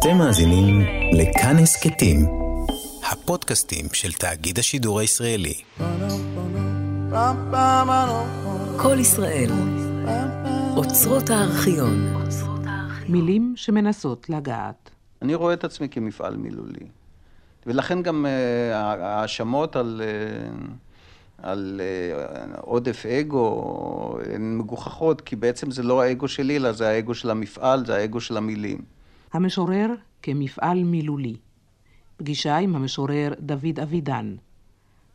אתם מאזינים לכאן הסכתים, הפודקאסטים של תאגיד השידור הישראלי. כל ישראל, אוצרות הארכיון. מילים שמנסות לגעת. אני רואה את עצמי כמפעל מילולי. ולכן גם אה, ההאשמות על, אה, על אה, עודף אגו הן מגוחכות, כי בעצם זה לא האגו שלי, אלא זה האגו של המפעל, זה האגו של המילים. המשורר כמפעל מילולי. פגישה עם המשורר דוד אבידן.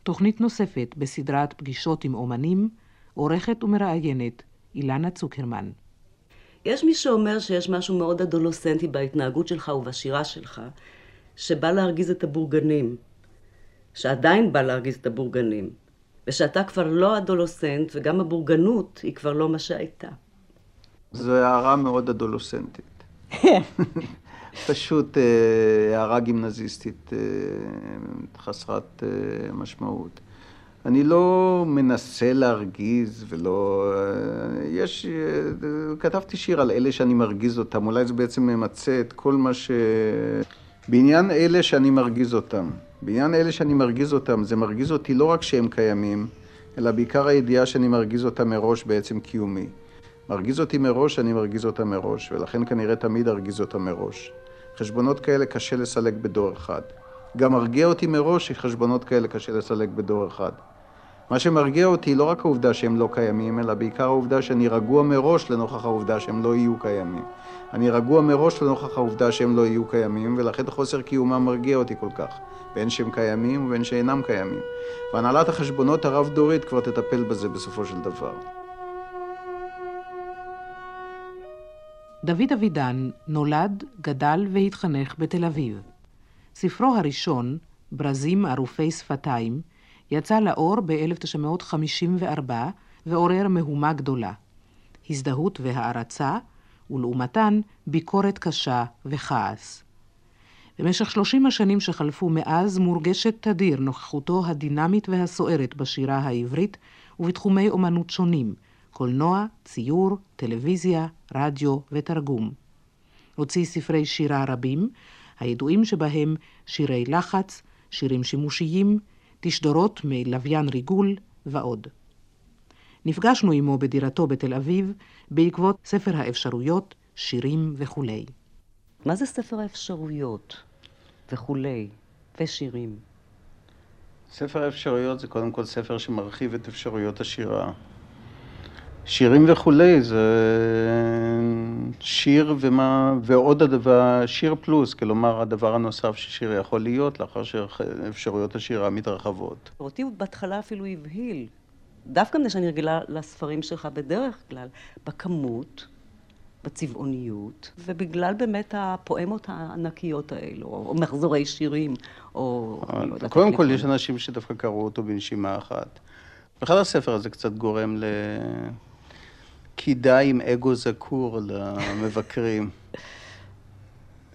תוכנית נוספת בסדרת פגישות עם אומנים, עורכת ומראיינת אילנה צוקרמן. יש מי שאומר שיש משהו מאוד אדולוסנטי בהתנהגות שלך ובשירה שלך, שבא להרגיז את הבורגנים, שעדיין בא להרגיז את הבורגנים, ושאתה כבר לא אדולוסנט, וגם הבורגנות היא כבר לא מה שהייתה. זו הערה מאוד אדולוסנטית. פשוט אה, הערה גימנזיסטית אה, חסרת אה, משמעות. אני לא מנסה להרגיז ולא... יש... כתבתי שיר על אלה שאני מרגיז אותם, אולי זה בעצם ממצה את כל מה ש... בעניין אלה שאני מרגיז אותם. בעניין אלה שאני מרגיז אותם, זה מרגיז אותי לא רק שהם קיימים, אלא בעיקר הידיעה שאני מרגיז אותם מראש בעצם קיומי. מרגיז אותי מראש, אני מרגיז אותם מראש, ולכן כנראה תמיד ארגיז אותם מראש. חשבונות כאלה קשה לסלק בדור אחד. גם מרגיע אותי מראש שחשבונות כאלה קשה לסלק בדור אחד. מה שמרגיע אותי לא רק העובדה שהם לא קיימים, אלא בעיקר העובדה שאני רגוע מראש לנוכח העובדה שהם לא יהיו קיימים. אני רגוע מראש לנוכח העובדה שהם לא יהיו קיימים, ולכן חוסר קיומם מרגיע אותי כל כך, בין שהם קיימים ובין שאינם קיימים. והנהלת החשבונות הרב-דורית כבר תטפל בזה בסופו של דבר. דוד אבידן נולד, גדל והתחנך בתל אביב. ספרו הראשון, ברזים ערופי שפתיים, יצא לאור ב-1954 ועורר מהומה גדולה. הזדהות והערצה, ולעומתן ביקורת קשה וכעס. במשך שלושים השנים שחלפו מאז מורגשת תדיר נוכחותו הדינמית והסוערת בשירה העברית ובתחומי אומנות שונים, קולנוע, ציור, טלוויזיה, רדיו ותרגום. הוציא ספרי שירה רבים, הידועים שבהם שירי לחץ, שירים שימושיים, תשדורות מלוויין ריגול ועוד. נפגשנו עמו בדירתו בתל אביב בעקבות ספר האפשרויות, שירים וכולי. מה זה ספר האפשרויות וכולי, ושירים? ספר האפשרויות זה קודם כל ספר שמרחיב את אפשרויות השירה. שירים וכולי, זה שיר ומה, ועוד הדבר, שיר פלוס, כלומר הדבר הנוסף ששיר יכול להיות לאחר שאפשרויות השירה מתרחבות. אותי בהתחלה אפילו הבהיל, דווקא מפני שאני רגילה לספרים שלך בדרך כלל, בכמות, בצבעוניות, ובגלל באמת הפואמות הענקיות האלו, או מחזורי שירים, או... לא קודם כל, יש אנשים שדווקא קראו אותו בנשימה אחת. בכלל הספר הזה קצת גורם ל... קידה עם אגו זקור למבקרים.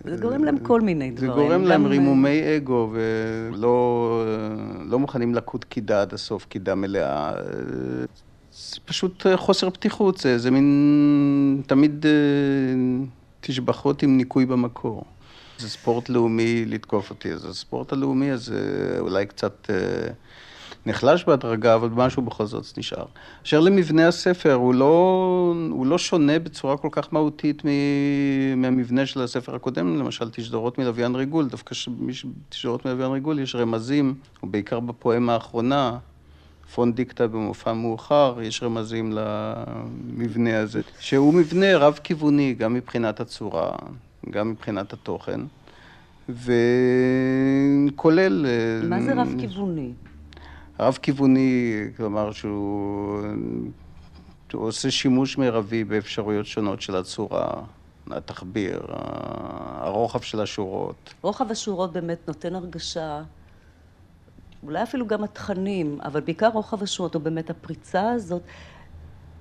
זה גורם להם כל מיני דברים. זה גורם להם רימומי אגו, ולא לא מוכנים לקוד קידה עד הסוף, קידה מלאה. זה פשוט חוסר פתיחות, זה, זה מין תמיד אה, תשבחות עם ניקוי במקור. זה ספורט לאומי לתקוף אותי, אז הספורט הלאומי הזה אולי קצת... אה, נחלש בהדרגה, אבל משהו בכל זאת נשאר. אשר למבנה הספר, הוא לא, הוא לא שונה בצורה כל כך מהותית מהמבנה של הספר הקודם, למשל תשדורות מלוויין ריגול, דווקא תשדורות מלוויין ריגול יש רמזים, ובעיקר בפואמה האחרונה, פון דיקטה במופע מאוחר, יש רמזים למבנה הזה, שהוא מבנה רב-כיווני, גם מבחינת הצורה, גם מבחינת התוכן, וכולל... מה זה רב-כיווני? רב-כיווני, כלומר שהוא עושה שימוש מרבי באפשרויות שונות של הצורה, התחביר, הרוחב של השורות. רוחב השורות באמת נותן הרגשה, אולי אפילו גם התכנים, אבל בעיקר רוחב השורות, או באמת הפריצה הזאת,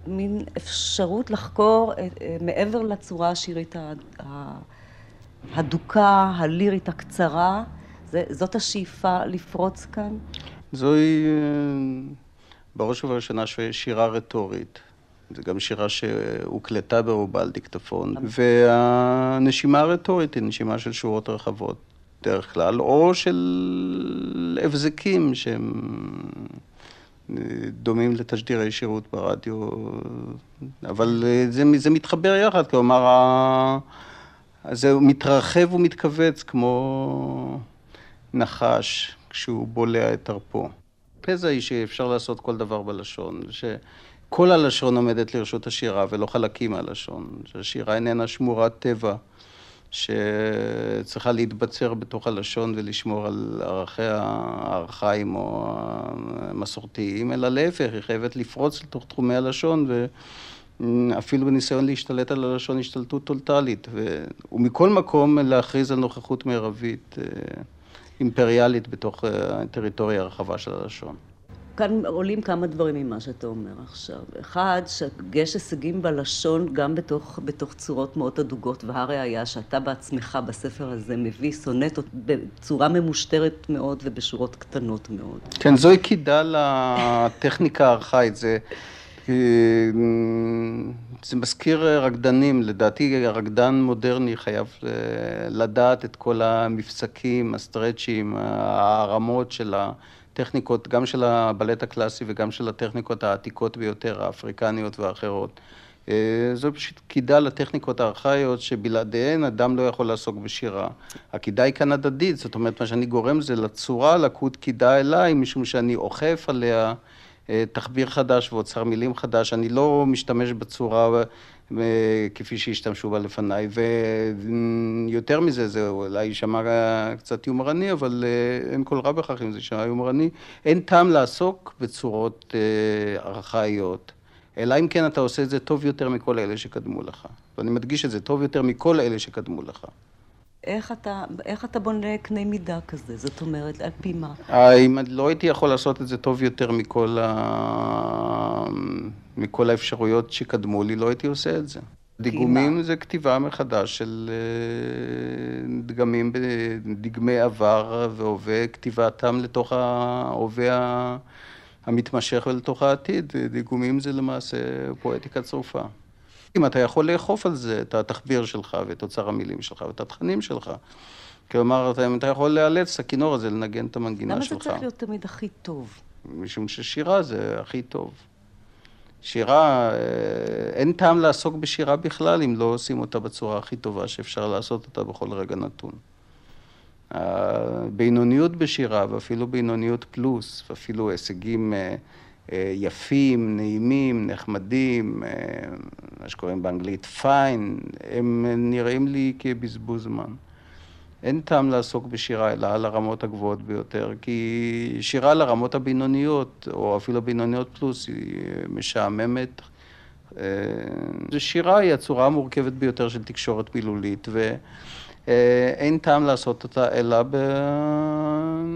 מין אפשרות לחקור אה, מעבר לצורה השירית הדוקה, הלירית הקצרה. זאת השאיפה לפרוץ כאן? זוהי אה, בראש ובראשונה שירה רטורית. זו גם שירה שהוקלטה ברובה על דיקטפון, והנשימה הרטורית היא נשימה של שורות רחבות בדרך כלל, או של הבזקים שהם דומים לתשדירי שירות ברדיו, אבל זה, זה מתחבר יחד, כלומר, זה מתרחב ומתכווץ כמו נחש כשהוא בולע את תרפו. התזה היא שאפשר לעשות כל דבר בלשון, שכל הלשון עומדת לרשות השירה ולא חלקים מהלשון, שהשירה איננה שמורת טבע. שצריכה להתבצר בתוך הלשון ולשמור על ערכיה הארכאיים או המסורתיים, אלא להפך, היא חייבת לפרוץ לתוך תחומי הלשון ואפילו בניסיון להשתלט על הלשון השתלטות טוטאלית, ו... ומכל מקום להכריז על נוכחות מרבית אה, אימפריאלית בתוך אה, הטריטוריה הרחבה של הלשון. כאן עולים כמה דברים ממה שאתה אומר עכשיו. אחד, שיש הישגים בלשון גם בתוך, בתוך צורות מאוד אדוגות, והראיה שאתה בעצמך בספר הזה מביא סונטות בצורה ממושטרת מאוד ובשורות קטנות מאוד. כן, זוהי קידה לטכניקה הארכאית. זה... אה, זה מזכיר רקדנים, לדעתי רקדן מודרני חייב אה, לדעת את כל המפסקים, הסטרצ'ים, הרמות של ה... טכניקות, גם של הבלט הקלאסי וגם של הטכניקות העתיקות ביותר, האפריקניות והאחרות. אה, זו פשוט קידה לטכניקות הארכאיות שבלעדיהן אדם לא יכול לעסוק בשירה. הקידה היא כאן הדדית, זאת אומרת, מה שאני גורם זה לצורה לקוד קידה אליי, משום שאני אוכף עליה אה, תחביר חדש ואוצר מילים חדש. אני לא משתמש בצורה כפי שהשתמשו בה לפניי, ויותר מזה, זה אולי יישמע קצת יומרני, אבל אה, אין כל רע בכך אם זה יישמע יומרני, אין טעם לעסוק בצורות אה, ארכאיות, אלא אם כן אתה עושה את זה טוב יותר מכל אלה שקדמו לך. ואני מדגיש את זה, טוב יותר מכל אלה שקדמו לך. איך אתה, איך אתה בונה קנה מידה כזה? זאת אומרת, על פי מה? אם לא הייתי יכול לעשות את זה טוב יותר מכל, ה... מכל האפשרויות שקדמו לי, לא הייתי עושה את זה. דיגומים זה כתיבה מחדש של אה, דגמים, דגמי עבר והווה, כתיבתם לתוך ההווה המתמשך ולתוך העתיד. דיגומים זה למעשה פואטיקה צרופה. אם אתה יכול לאכוף על זה את התחביר שלך ואת אוצר המילים שלך ואת התכנים שלך. כלומר, אתה, אתה יכול לאלץ את הכינור הזה לנגן את המנגינה למה שלך. למה זה צריך להיות תמיד הכי טוב? משום ששירה זה הכי טוב. שירה, אה, אין טעם לעסוק בשירה בכלל אם לא עושים אותה בצורה הכי טובה שאפשר לעשות אותה בכל רגע נתון. הבינוניות בשירה, ואפילו בינוניות פלוס, ואפילו הישגים אה, אה, יפים, נעימים, נחמדים, אה, מה שקוראים באנגלית פיין, הם נראים לי כבזבוז זמן. אין טעם לעסוק בשירה אלא על הרמות הגבוהות ביותר, כי שירה על הרמות הבינוניות, או אפילו הבינוניות פלוס, היא משעממת. אה, שירה היא הצורה המורכבת ביותר של תקשורת מילולית, ו... אה, אין טעם לעשות אותה אלא ב...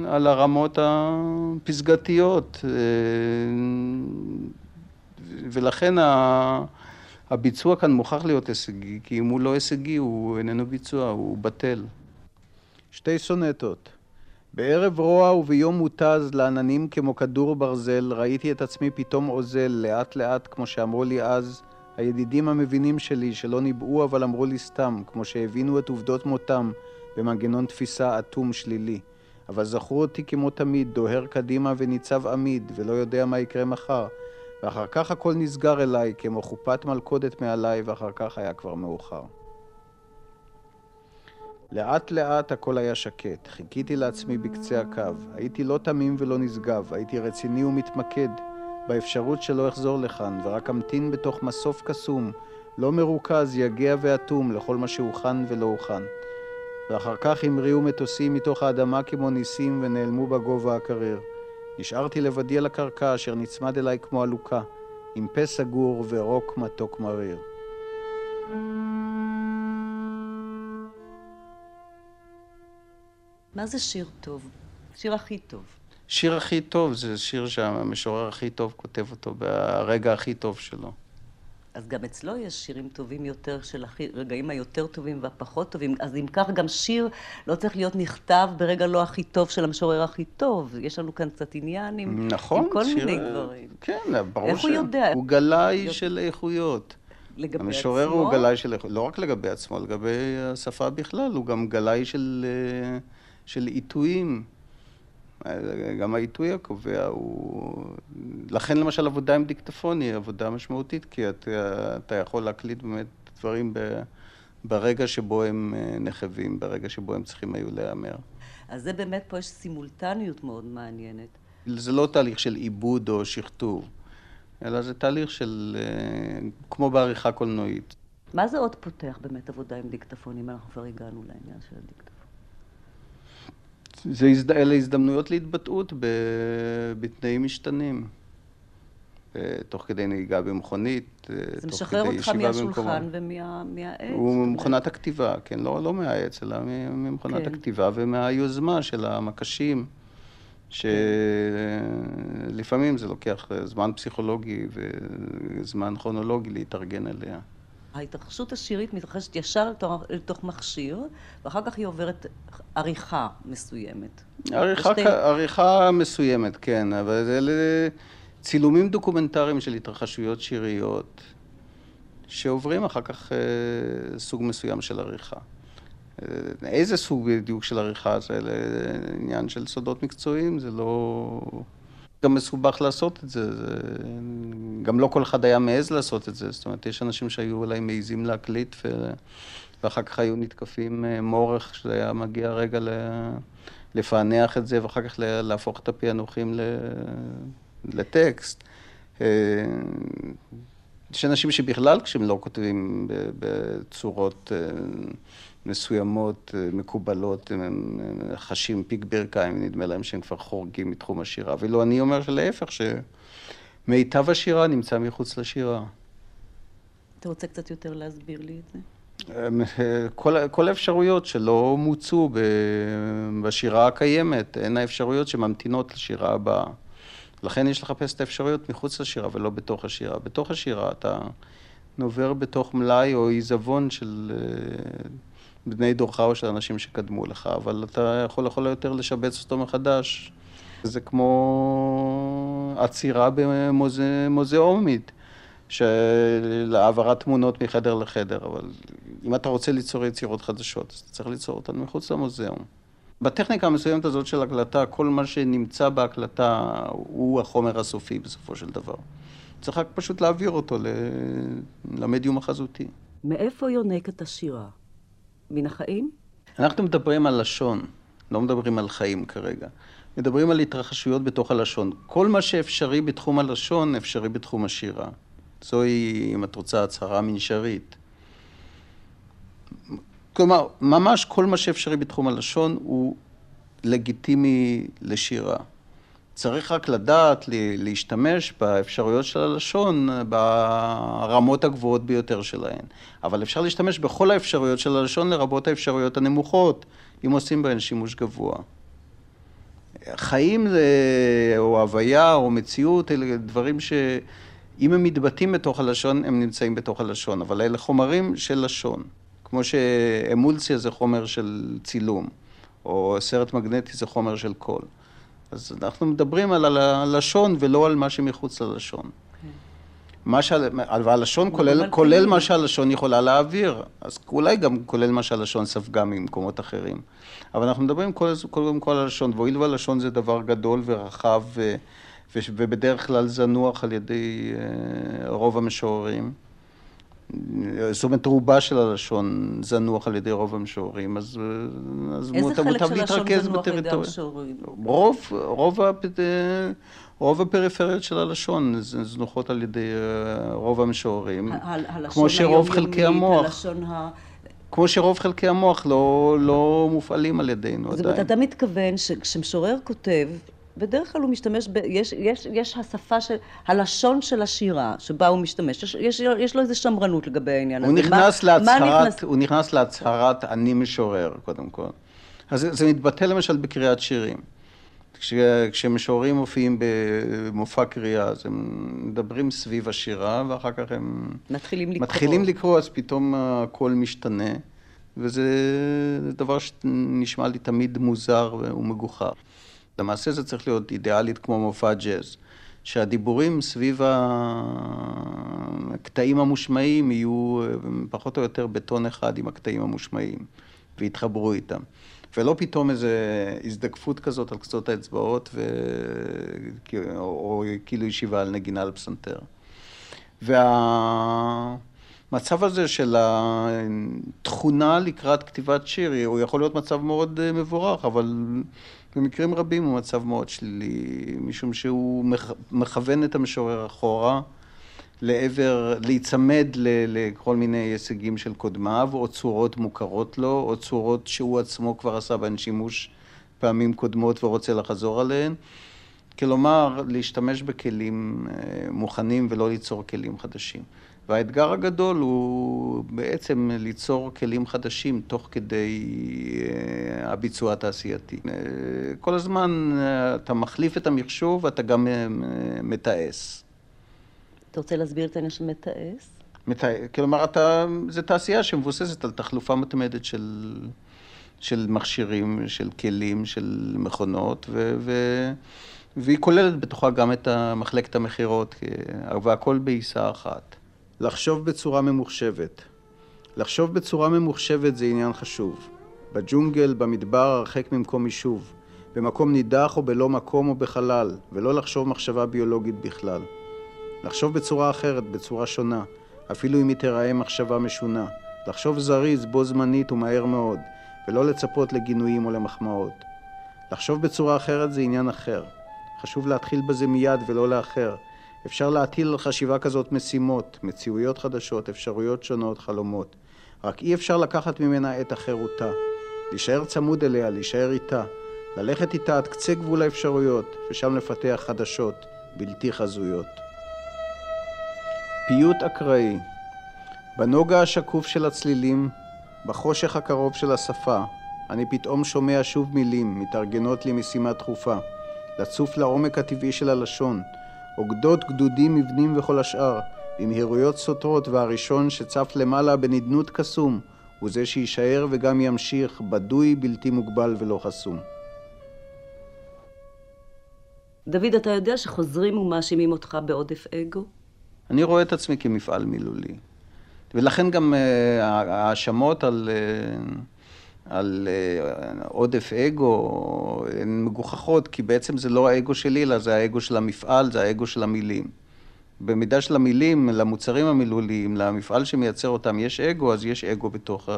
על הרמות הפסגתיות. אה, ולכן הביצוע כאן מוכרח להיות הישגי, כי אם הוא לא הישגי הוא איננו ביצוע, הוא בטל. שתי סונטות. בערב רוע וביום מותז לעננים כמו כדור ברזל, ראיתי את עצמי פתאום אוזל, לאט לאט, כמו שאמרו לי אז, הידידים המבינים שלי, שלא ניבאו אבל אמרו לי סתם, כמו שהבינו את עובדות מותם במנגנון תפיסה אטום שלילי. אבל זכרו אותי כמו תמיד, דוהר קדימה וניצב עמיד, ולא יודע מה יקרה מחר. ואחר כך הכל נסגר אליי, כמו חופת מלכודת מעליי, ואחר כך היה כבר מאוחר. לאט לאט הכל היה שקט. חיכיתי לעצמי בקצה הקו. הייתי לא תמים ולא נשגב, הייתי רציני ומתמקד. באפשרות שלא אחזור לכאן, ורק אמתין בתוך מסוף קסום, לא מרוכז, יגע ואטום לכל מה שהוכן ולא הוכן. ואחר כך המריאו מטוסים מתוך האדמה כמו ניסים ונעלמו בגובה הקריר. נשארתי לבדי על הקרקע אשר נצמד אליי כמו עלוקה, עם פה סגור ורוק מתוק מריר. מה זה שיר טוב? שיר הכי טוב. שיר הכי טוב זה שיר שהמשורר הכי טוב כותב אותו ברגע הכי טוב שלו. אז גם אצלו יש שירים טובים יותר, של הרגעים היותר טובים והפחות טובים. אז אם כך, גם שיר לא צריך להיות נכתב ברגע לא הכי טוב של המשורר הכי טוב. יש לנו כאן קצת עניין עם, נכון, עם כל שיר... מיני דברים. כן, ברור איך הוא יודע? הוא גלאי של איכויות. לגבי המשורר עצמו? הוא גלאי של איכויות, לא רק לגבי עצמו, לגבי השפה בכלל, הוא גם גלאי של, אה, של עיתויים. גם העיתוי הקובע הוא... לכן למשל עבודה עם דיקטפון היא עבודה משמעותית, כי אתה, אתה יכול להקליט באמת דברים ב, ברגע שבו הם אה, נחבים, ברגע שבו הם צריכים היו להיאמר. אז זה באמת, פה יש סימולטניות מאוד מעניינת. זה לא תהליך של עיבוד או שכתוב, אלא זה תהליך של... אה, כמו בעריכה קולנועית. מה זה עוד פותח באמת עבודה עם דיקטפון, אם אנחנו כבר הגענו לעניין של הדיקטפון? זה, הזד... אלה הזדמנויות להתבטאות ב... בתנאים משתנים. אה, תוך כדי נהיגה במכונית, אה, זה תוך משחרר כדי אותך ישיבה מהשולחן ומהעץ. ממכונת הכתיבה, כן, לא, לא מהעץ, אלא ממכונת כן. הכתיבה ומהיוזמה של המקשים, שלפעמים זה לוקח זמן פסיכולוגי וזמן כרונולוגי להתארגן אליה. ההתרחשות השירית מתרחשת ישר לתוך, מכשיר, ואחר כך היא עוברת עריכה מסוימת. עריכה, בשתי- עריכה מסוימת, כן, אבל אלה צילומים דוקומנטריים של התרחשויות שיריות, שעוברים אחר כך אה, סוג מסוים של עריכה. אה, איזה סוג בדיוק של עריכה זה אה, עניין של סודות מקצועיים, זה לא... גם מסובך לעשות את זה, זה... גם לא כל אחד היה מעז לעשות את זה, זאת אומרת, יש אנשים שהיו אולי מעיזים להקליט ו... ואחר כך היו נתקפים אה, מורך, שהיה מגיע רגע ל... לפענח את זה, ואחר כך להפוך את הפענוחים ל... לטקסט. אה, יש אנשים שבכלל כשהם לא כותבים בצורות אה, מסוימות, אה, מקובלות, הם- חשים פיק ברכיים, נדמה להם שהם כבר חורגים מתחום השירה. ואילו אני אומר שלהפך, שמיטב השירה נמצא מחוץ לשירה. אתה רוצה קצת יותר להסביר לי את זה? כל, כל האפשרויות שלא מוצו בשירה הקיימת, הן האפשרויות שממתינות לשירה הבאה. לכן יש לחפש את האפשרויות מחוץ לשירה ולא בתוך השירה. בתוך השירה אתה נובר בתוך מלאי או עיזבון של אה, בני דורך או של אנשים שקדמו לך, אבל אתה יכול לכל היותר לשבץ אותו מחדש. זה כמו עצירה במוזיאומית. של העברת תמונות מחדר לחדר, אבל אם אתה רוצה ליצור יצירות חדשות, אז אתה צריך ליצור אותן מחוץ למוזיאום. בטכניקה המסוימת הזאת של הקלטה, כל מה שנמצא בהקלטה הוא החומר הסופי בסופו של דבר. צריך רק פשוט להעביר אותו למדיום החזותי. מאיפה יונקת השירה? מן החיים? אנחנו מדברים על לשון, לא מדברים על חיים כרגע. מדברים על התרחשויות בתוך הלשון. כל מה שאפשרי בתחום הלשון, אפשרי בתחום השירה. זוהי, אם את רוצה, הצהרה מנשרית. כלומר, ממש כל מה שאפשרי בתחום הלשון הוא לגיטימי לשירה. צריך רק לדעת להשתמש באפשרויות של הלשון ברמות הגבוהות ביותר שלהן. אבל אפשר להשתמש בכל האפשרויות של הלשון לרבות האפשרויות הנמוכות, אם עושים בהן שימוש גבוה. חיים זה, או הוויה או מציאות, אלה דברים שאם הם מתבטאים בתוך הלשון, הם נמצאים בתוך הלשון, אבל אלה חומרים של לשון. כמו שאמולציה זה חומר של צילום, או סרט מגנטי זה חומר של קול. אז אנחנו מדברים על הלשון ולא על מה שמחוץ ללשון. מה שה... והלשון כולל, כולל מה שהלשון יכולה להעביר, אז אולי גם כולל מה שהלשון ספגה ממקומות אחרים. אבל אנחנו מדברים קודם כל, על הלשון, והואיל והלשון זה דבר גדול ורחב, ו... ו... ובדרך כלל זנוח על ידי אה, רוב המשוררים. זאת אומרת, רובה של הלשון זנוח על ידי רוב המשוררים, אז, אז איזה מוטב חלק של לשון להתרכז זנוח על ידי בטריטוריה. המשוררים? רוב, רוב, הפ- רוב הפריפריות של הלשון זנוחות על ידי אה, רוב המשוררים, ה- כמו שרוב חלקי המוח, הלשון ה... כמו שרוב חלקי המוח לא, לא מופעלים על ידינו זאת אומרת, עדיין. אתה מתכוון שכשמשורר כותב, בדרך כלל הוא משתמש, ב... יש, יש, יש השפה של, הלשון של השירה שבה הוא משתמש, יש, יש, יש לו איזו שמרנות לגבי העניין הוא הזה. נכנס, מה- מה להצהרת, נכנס- הוא נכנס להצהרת אני משורר, קודם כל. אז זה, זה מתבטא למשל בקריאת שירים. כש, כשמשוררים מופיעים במופע קריאה, אז הם מדברים סביב השירה, ואחר כך הם... מתחילים לקרוא. מתחילים לקרוא, אז פתאום הכל משתנה, וזה דבר שנשמע לי תמיד מוזר ומגוחך. למעשה זה צריך להיות אידיאלית כמו מופע ג'אז. שהדיבורים סביב הקטעים המושמעים יהיו פחות או יותר בטון אחד עם הקטעים המושמעים, ויתחברו איתם. ולא פתאום איזו הזדקפות כזאת על קצות האצבעות, ו... או, או כאילו ישיבה על נגינה על פסנתר. והמצב הזה של התכונה לקראת כתיבת שיר, הוא יכול להיות מצב מאוד מבורך, אבל במקרים רבים הוא מצב מאוד שלילי, משום שהוא מכוון את המשורר אחורה לעבר, להיצמד לכל מיני הישגים של קודמיו, או צורות מוכרות לו, או צורות שהוא עצמו כבר עשה בהן שימוש פעמים קודמות ורוצה לחזור עליהן. כלומר, להשתמש בכלים אה, מוכנים ולא ליצור כלים חדשים. והאתגר הגדול הוא בעצם ליצור כלים חדשים תוך כדי אה, הביצוע התעשייתי. אה, כל הזמן אה, אתה מחליף את המחשוב ואתה גם מתעש. אתה רוצה להסביר את העניין של מתעש? מתעש, כלומר, אתה, זו תעשייה שמבוססת על תחלופה מתמדת של, של מכשירים, של כלים, של מכונות, ו, ו, והיא כוללת בתוכה גם את מחלקת המכירות, והכל בעיסה אחת. לחשוב בצורה ממוחשבת. לחשוב בצורה ממוחשבת זה עניין חשוב. בג'ונגל, במדבר, הרחק ממקום יישוב. במקום נידח או בלא מקום או בחלל, ולא לחשוב מחשבה ביולוגית בכלל. לחשוב בצורה אחרת, בצורה שונה, אפילו אם היא תיראה מחשבה משונה. לחשוב זריז, בו זמנית ומהר מאוד, ולא לצפות לגינויים או למחמאות. לחשוב בצורה אחרת זה עניין אחר. חשוב להתחיל בזה מיד ולא לאחר, אפשר להטיל על חשיבה כזאת משימות, מציאויות חדשות, אפשרויות שונות, חלומות. רק אי אפשר לקחת ממנה את החירותה. להישאר צמוד אליה, להישאר איתה. ללכת איתה עד קצה גבול האפשרויות, ושם לפתח חדשות, בלתי חזויות. פיוט אקראי בנוגה השקוף של הצלילים, בחושך הקרוב של השפה, אני פתאום שומע שוב מילים, מתארגנות לי משימה דחופה, לצוף לעומק הטבעי של הלשון, אוגדות, גדודים, מבנים וכל השאר, במהירויות סותרות, והראשון שצף למעלה בנדנות קסום, הוא זה שיישאר וגם ימשיך, בדוי, בלתי מוגבל ולא חסום. דוד, אתה יודע שחוזרים ומאשימים אותך בעודף אגו? אני רואה את עצמי כמפעל מילולי. ולכן גם אה, ההאשמות על... uh, על אה, עודף אגו, הן מגוחכות, כי בעצם זה לא האגו שלי, אלא זה האגו של המפעל, זה האגו של המילים. במידה של המילים, למוצרים המילוליים, למפעל שמייצר אותם, יש אגו, אז יש אגו בתוך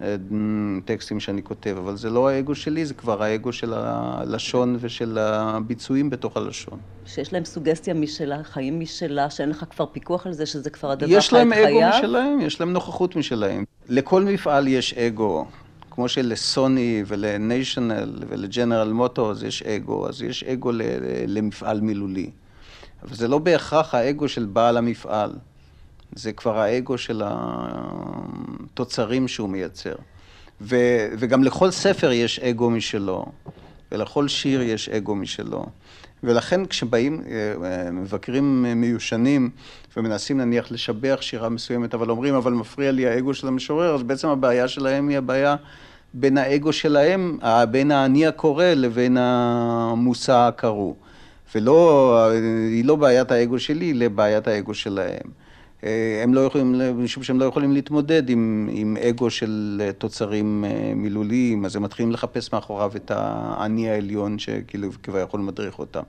הטקסטים שאני כותב, אבל זה לא האגו שלי, זה כבר האגו של הלשון ושל הביצועים בתוך הלשון. שיש להם סוגסטיה משלה, חיים משלה, שאין לך כבר פיקוח על זה, שזה כבר הדבר חי את חייו? יש להם אגו משלהם, יש להם נוכחות משלהם. לכל מפעל יש אגו. כמו שלסוני ולניישנל ולג'נרל מוטורס יש אגו, אז יש אגו למפעל מילולי. אבל זה לא בהכרח האגו של בעל המפעל, זה כבר האגו של התוצרים שהוא מייצר. ו, וגם לכל ספר יש אגו משלו, ולכל שיר יש אגו משלו. ולכן כשבאים אה, מבקרים מיושנים ומנסים נניח לשבח שירה מסוימת, אבל אומרים, אבל מפריע לי האגו של המשורר, אז בעצם הבעיה שלהם היא הבעיה בין האגו שלהם, בין האני הקורא לבין המושא הקרוא. ולא, היא לא בעיית האגו שלי, אלא בעיית האגו שלהם. אה, הם לא יכולים, משום שהם לא יכולים להתמודד עם, עם אגו של תוצרים אה, מילוליים, אז הם מתחילים לחפש מאחוריו את האני העליון שכאילו כביכול מדריך אותם.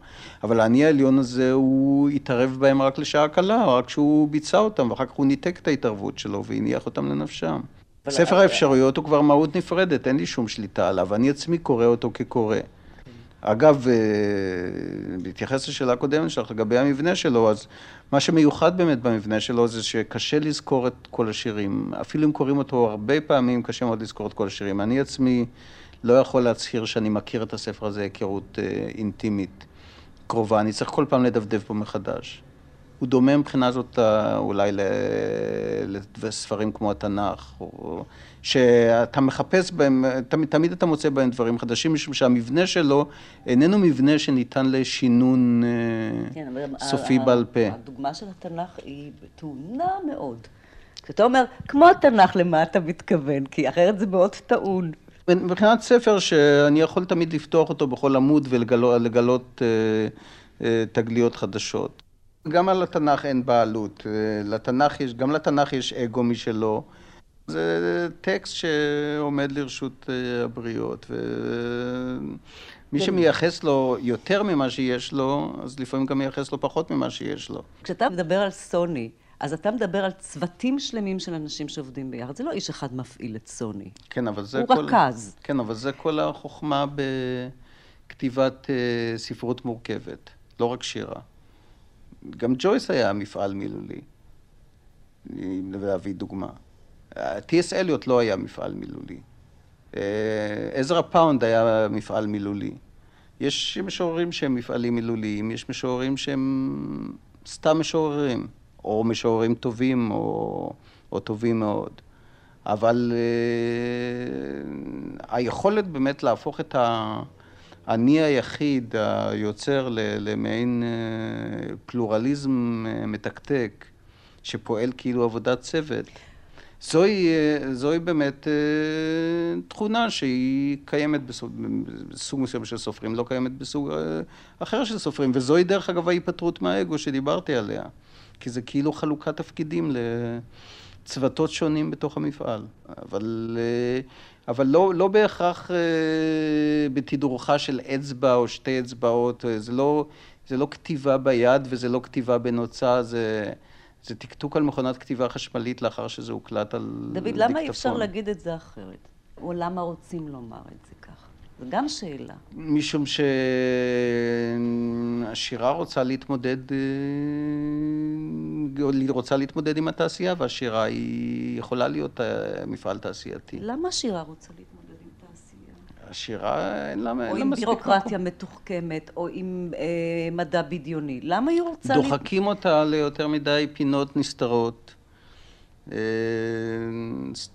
אבל האני העליון הזה, הוא התערב בהם רק לשעה קלה, רק כשהוא ביצע אותם, ואחר כך הוא ניתק את ההתערבות שלו והניח אותם לנפשם. ספר האפשרויות הוא כבר מהות נפרדת, אין לי שום שליטה עליו, אני עצמי קורא אותו כקורא. אגב, אה, בהתייחס לשאלה הקודמת שלך לגבי המבנה שלו, אז מה שמיוחד באמת במבנה שלו זה שקשה לזכור את כל השירים. אפילו אם קוראים אותו הרבה פעמים, קשה מאוד לזכור את כל השירים. אני עצמי לא יכול להצהיר שאני מכיר את הספר הזה היכרות אה, אינטימית, קרובה. אני צריך כל פעם לדפדף בו מחדש. הוא דומה מבחינה זאת אולי לספרים כמו התנ"ך, או שאתה מחפש בהם, תמיד, תמיד אתה מוצא בהם דברים חדשים, משום שהמבנה שלו איננו מבנה שניתן לשינון כן, סופי בעל פה. הדוגמה של התנ"ך היא טעונה מאוד. כשאתה אומר, כמו התנ"ך, למה אתה מתכוון? כי אחרת זה מאוד טעון. מבחינת ספר שאני יכול תמיד לפתוח אותו בכל עמוד ולגלות אה, אה, תגליות חדשות. גם על התנ"ך אין בעלות. אה, לתנ"ך יש, גם לתנ"ך יש אגו משלו. זה טקסט שעומד לרשות הבריות, ומי כן. שמייחס לו יותר ממה שיש לו, אז לפעמים גם מייחס לו פחות ממה שיש לו. כשאתה מדבר על סוני, אז אתה מדבר על צוותים שלמים של אנשים שעובדים ביחד. זה לא איש אחד מפעיל את סוני. כן, אבל זה הוא כל... הוא רכז. כן, אבל זה כל החוכמה בכתיבת uh, ספרות מורכבת, לא רק שירה. גם ג'ויס היה מפעל מילולי, להביא דוגמה. טי.אס. אליוט לא היה מפעל מילולי. אה, עזרא פאונד היה מפעל מילולי. יש משוררים שהם מפעלים מילוליים, יש משוררים שהם סתם משוררים. או משוררים טובים או, או טובים מאוד. אבל uh, היכולת באמת להפוך את האני היחיד, היוצר, למעין uh, פלורליזם uh, מתקתק, שפועל כאילו עבודת צוות, זוהי, זוהי באמת תכונה שהיא קיימת בסוג, מסוים של סופרים, לא קיימת בסוג אחר של סופרים, וזוהי דרך אגב ההיפטרות מהאגו שדיברתי עליה. כי זה כאילו חלוקת תפקידים לצוותות שונים בתוך המפעל. אבל, אה, אבל לא, לא בהכרח אה, בתדרוכה של אצבע או שתי אצבעות, זה לא, זה לא כתיבה ביד וזה לא כתיבה בנוצה, זה... זה טקטוק על מכונת כתיבה חשמלית לאחר שזה הוקלט על דוד, דוד, למה אי אפשר להגיד את זה אחרת? או למה רוצים לומר את זה ככה? זו גם שאלה. משום שהשירה רוצה להתמודד, אה, רוצה להתמודד עם התעשייה, והשירה היא יכולה להיות אה, מפעל תעשייתי. למה השירה רוצה להתמודד עם תעשייה? השירה אין לה מספיק... או עם בירוקרטיה מתוחכמת, או עם אה, מדע בדיוני. למה היא רוצה... דוחקים להת... אותה ליותר מדי פינות נסתרות. אה,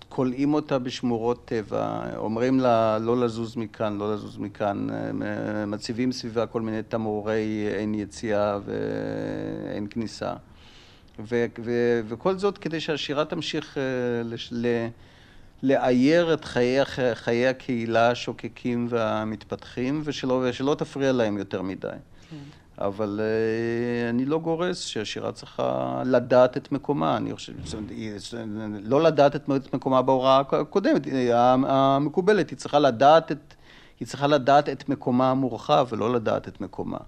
כולאים אותה בשמורות טבע, אומרים לה לא לזוז מכאן, לא לזוז מכאן, אה, מציבים סביבה כל מיני תמרורי אין יציאה ואין כניסה. ו- ו- וכל זאת כדי שהשירה תמשיך אה, לש- ל- לאייר את חיי, חיי הקהילה השוקקים והמתפתחים ושלא, ושלא תפריע להם יותר מדי. כן. אבל אה, אני לא גורס שהשירה צריכה לדעת את מקומה, אני חושב, לא לדעת את מקומה בהוראה הקודמת, המקובלת, היא צריכה לדעת את, היא צריכה לדעת את מקומה המורחב ולא לדעת את מקומה.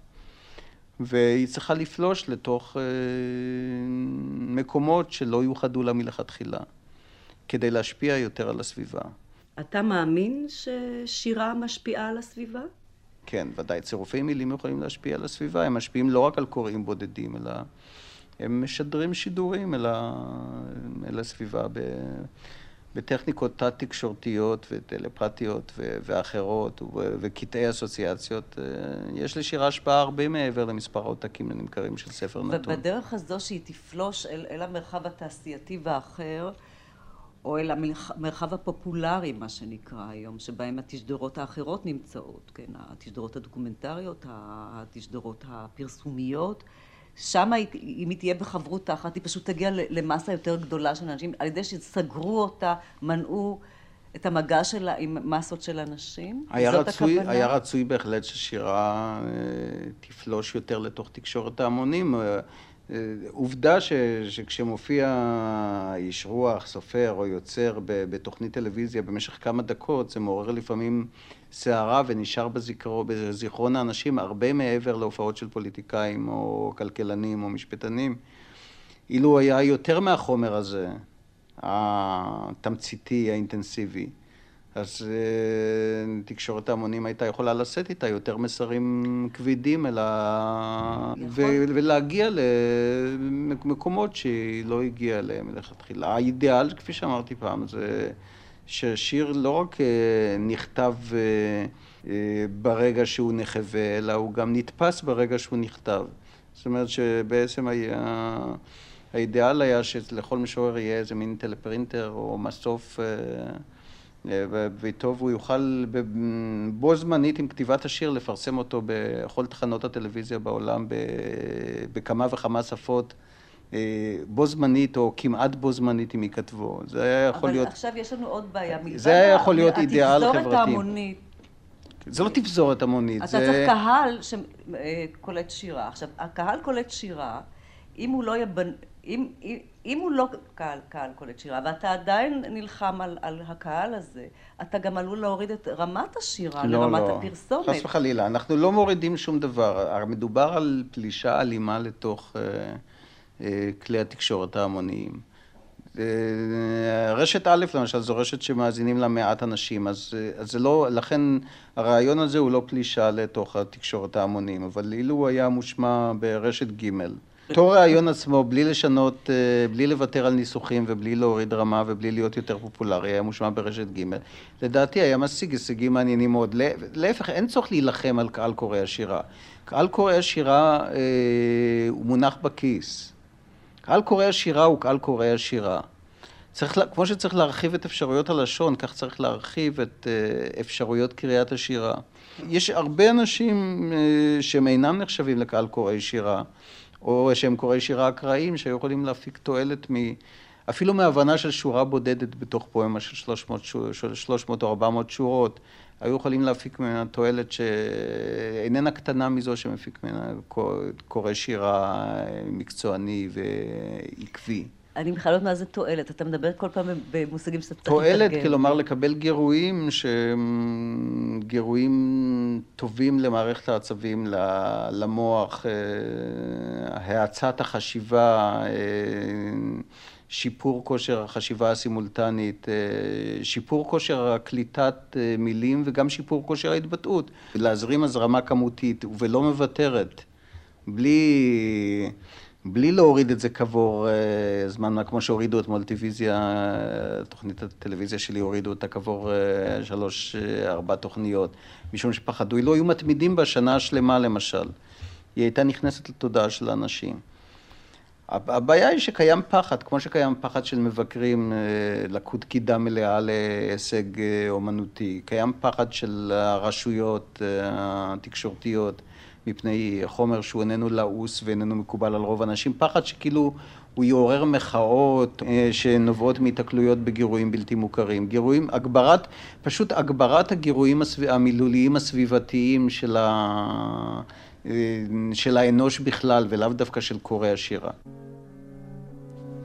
והיא צריכה לפלוש לתוך אה, מקומות שלא יוחדו לה מלכתחילה, כדי להשפיע יותר על הסביבה. אתה מאמין ששירה משפיעה על הסביבה? כן, ודאי. צירופי מילים יכולים להשפיע על הסביבה, הם משפיעים לא רק על קוראים בודדים, אלא הם משדרים שידורים אל, ה... אל הסביבה ב... בטכניקות תת-תקשורתיות וטלפתיות ו... ואחרות ו... וקטעי אסוציאציות. אה, יש לשירה השפעה הרבה מעבר למספר העותקים הנמכרים של ספר נתון. ובדרך הזו שהיא תפלוש אל, אל המרחב התעשייתי והאחר, או אל המרחב הפופולרי, מה שנקרא היום, שבהם התשדורות האחרות נמצאות, כן, התשדורות הדוקומנטריות, התשדורות הפרסומיות, שם אם היא תהיה בחברות תחת, היא פשוט תגיע למסה יותר גדולה של אנשים, על ידי שסגרו אותה, מנעו את המגע שלה עם מסות של אנשים? היה רצוי, הכוונה? היה רצוי בהחלט ששירה אה, תפלוש יותר לתוך תקשורת ההמונים. עובדה ש, שכשמופיע איש רוח, סופר או יוצר בתוכנית טלוויזיה במשך כמה דקות, זה מעורר לפעמים סערה ונשאר בזיכרו, בזיכרון האנשים הרבה מעבר להופעות של פוליטיקאים או כלכלנים או משפטנים. אילו היה יותר מהחומר הזה, התמציתי, האינטנסיבי, אז אה, תקשורת ההמונים הייתה יכולה לשאת איתה יותר מסרים כבדים, אלא... ו- ולהגיע למקומות שהיא לא הגיעה אליהם מלכתחילה. האידיאל, כפי שאמרתי פעם, זה ששיר לא רק אה, נכתב אה, ברגע שהוא נחווה, אלא הוא גם נתפס ברגע שהוא נכתב. זאת אומרת שבעצם היה... האידיאל היה שלכל משורר יהיה איזה מין טלפרינטר או מסוף וטוב, הוא יוכל בו זמנית עם כתיבת השיר לפרסם אותו בכל תחנות הטלוויזיה בעולם בכמה וכמה שפות. בו זמנית או כמעט בו זמנית אם ייכתבו. זה היה יכול אבל להיות... אבל עכשיו יש לנו עוד בעיה. זה היה יכול להיות אידיאל חברתי. התפזורת ההמונית. זה לא תפזורת המונית. אתה זה... צריך קהל שקולט שירה. עכשיו, הקהל קולט שירה, אם הוא לא יבנ... אם, אם, אם הוא לא קהל, קהל קולט שירה, ואתה עדיין נלחם על, על הקהל הזה, אתה גם עלול להוריד את רמת השירה לא, לרמת לא. הפרסומת. חס וחלילה, אנחנו לא מורידים שום דבר. מדובר על פלישה אלימה לתוך אה, אה, כלי התקשורת ההמוניים. אה, רשת א', למשל, זו רשת שמאזינים לה מעט אנשים, אז, אה, אז זה לא, לכן הרעיון הזה הוא לא פלישה לתוך התקשורת ההמונים, אבל אילו הוא היה מושמע ברשת ג', אותו רעיון עצמו, בלי לשנות, אה, בלי לוותר על ניסוחים ובלי להוריד רמה ובלי להיות יותר פופולרי, היה מושמע ברשת ג', לדעתי היה משיג הישגים מעניינים מאוד. להפך, אין צורך להילחם על קהל קוראי השירה. קהל קוראי השירה אה, הוא מונח בכיס. קהל קוראי השירה הוא קהל קוראי השירה. צריך, כמו שצריך להרחיב את אפשרויות הלשון, כך צריך להרחיב את אה, אפשרויות קריאת השירה. יש הרבה אנשים אה, שהם אינם נחשבים לקהל קוראי שירה. או שהם קוראי שירה אקראיים שהיו יכולים להפיק תועלת מ... אפילו מהבנה של שורה בודדת בתוך פואמה של 300, של 300 או 400 שורות, היו יכולים להפיק ממנה תועלת שאיננה קטנה מזו שמפיק ממנה קורא שירה מקצועני ועקבי. אני בכלל לא יודעת מה זה תועלת, אתה מדבר כל פעם במושגים שאתה צריך לתרגם. תועלת, כלומר לקבל גירויים שהם גירויים טובים למערכת העצבים, למוח, אה, האצת החשיבה, אה, שיפור כושר החשיבה הסימולטנית, אה, שיפור כושר הקליטת מילים וגם שיפור כושר ההתבטאות. להזרים הזרמה כמותית ולא מוותרת, בלי... בלי להוריד את זה כעבור uh, זמן, כמו שהורידו את מולטיביזיה, תוכנית הטלוויזיה שלי הורידו אותה כעבור uh, שלוש, uh, ארבע תוכניות, משום שפחדו, לא היו מתמידים בה שנה שלמה למשל. היא הייתה נכנסת לתודעה של האנשים. הבעיה היא שקיים פחד, כמו שקיים פחד של מבקרים לקוד קידה מלאה להישג אומנותי, קיים פחד של הרשויות התקשורתיות. מפני חומר שהוא איננו לעוס ואיננו מקובל על רוב האנשים, פחד שכאילו הוא יעורר מחאות אה, שנובעות מהתקלויות בגירויים בלתי מוכרים. גירויים, הגברת, פשוט הגברת הגירויים הסב... המילוליים הסביבתיים של, ה... אה, של האנוש בכלל ולאו דווקא של קוראי השירה.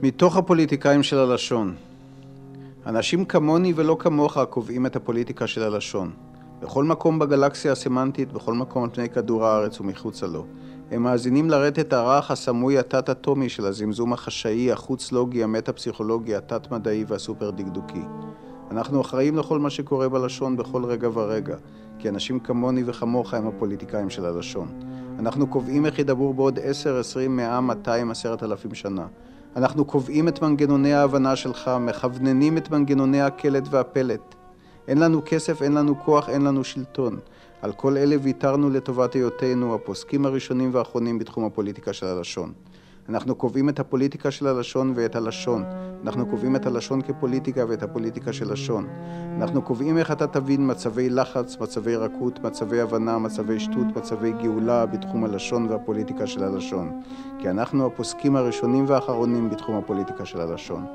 מתוך הפוליטיקאים של הלשון, אנשים כמוני ולא כמוך קובעים את הפוליטיקה של הלשון. בכל מקום בגלקסיה הסמנטית, בכל מקום על פני כדור הארץ ומחוצה לו. הם מאזינים לרטט הרך, הסמוי, התת-אטומי של הזמזום החשאי, החוץ-לוגי, המטה-פסיכולוגי, התת-מדעי והסופר-דקדוקי. אנחנו אחראים לכל מה שקורה בלשון בכל רגע ורגע, כי אנשים כמוני וכמוך הם הפוליטיקאים של הלשון. אנחנו קובעים איך ידברו בעוד עשר, עשרים, מאה, מאתיים, עשרת אלפים שנה. אנחנו קובעים את מנגנוני ההבנה שלך, מכווננים את מנגנוני הקלט והפלט. אין לנו כסף, אין לנו כוח, אין לנו שלטון. על כל אלה ויתרנו לטובת היותנו הפוסקים הראשונים והאחרונים בתחום הפוליטיקה של הלשון. אנחנו קובעים את הפוליטיקה של הלשון ואת הלשון. אנחנו קובעים את הלשון כפוליטיקה ואת הפוליטיקה של לשון. אנחנו קובעים איך אתה תבין מצבי לחץ, מצבי רכות, מצבי הבנה, מצבי שטות, מצבי גאולה בתחום הלשון והפוליטיקה של הלשון. כי אנחנו הפוסקים הראשונים והאחרונים בתחום הפוליטיקה של הלשון.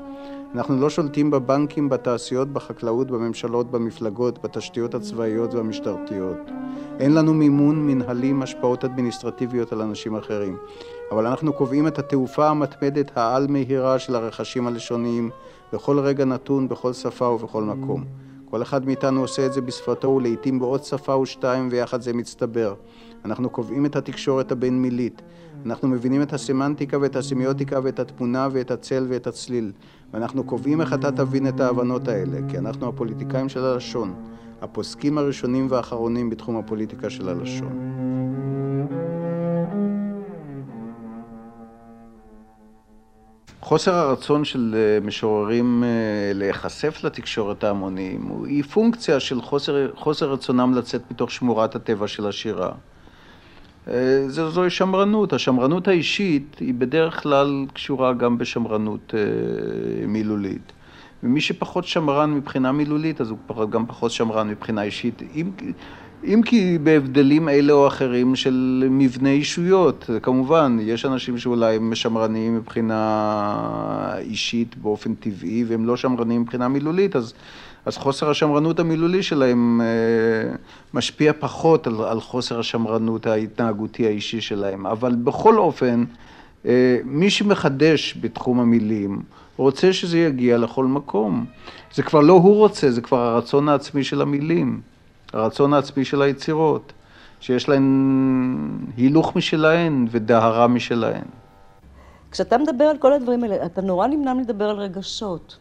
אנחנו לא שולטים בבנקים, בתעשיות, בחקלאות, בממשלות, במפלגות, בתשתיות הצבאיות והמשטרתיות. אין לנו מימון, מנהלים, השפעות אדמיניסטרטיביות על אנשים אחרים. אבל אנחנו קובעים את התעופה המתמדת העל-מהירה של הרכשים הלשוניים בכל רגע נתון, בכל שפה ובכל מקום. כל אחד מאיתנו עושה את זה בשפתו ולעיתים בעוד שפה ושתיים ויחד זה מצטבר. אנחנו קובעים את התקשורת הבין-מילית. אנחנו מבינים את הסמנטיקה ואת הסמיוטיקה ואת התמונה ואת הצל ואת הצליל. ואנחנו קובעים איך אתה תבין את ההבנות האלה, כי אנחנו הפוליטיקאים של הלשון, הפוסקים הראשונים והאחרונים בתחום הפוליטיקה של הלשון. חוסר הרצון של אה, משוררים אה, להיחשף לתקשורת ההמונים היא פונקציה של חוסר, חוסר רצונם לצאת מתוך שמורת הטבע של השירה. אה, זו, זוהי שמרנות. השמרנות האישית היא בדרך כלל קשורה גם בשמרנות מילולית. ומי שפחות שמרן מבחינה מילולית, אז הוא גם פחות שמרן מבחינה אישית. אם, אם כי בהבדלים אלה או אחרים של מבנה אישויות. כמובן, יש אנשים שאולי הם שמרניים מבחינה אישית באופן טבעי, והם לא שמרניים מבחינה מילולית, אז, אז חוסר השמרנות המילולי שלהם אה, משפיע פחות על, על חוסר השמרנות ההתנהגותי האישי שלהם. אבל בכל אופן, אה, מי שמחדש בתחום המילים, רוצה שזה יגיע לכל מקום. זה כבר לא הוא רוצה, זה כבר הרצון העצמי של המילים. הרצון העצמי של היצירות, שיש להן הילוך משלהן ודהרה משלהן. כשאתה מדבר על כל הדברים האלה, אתה נורא נמנע מלדבר על רגשות.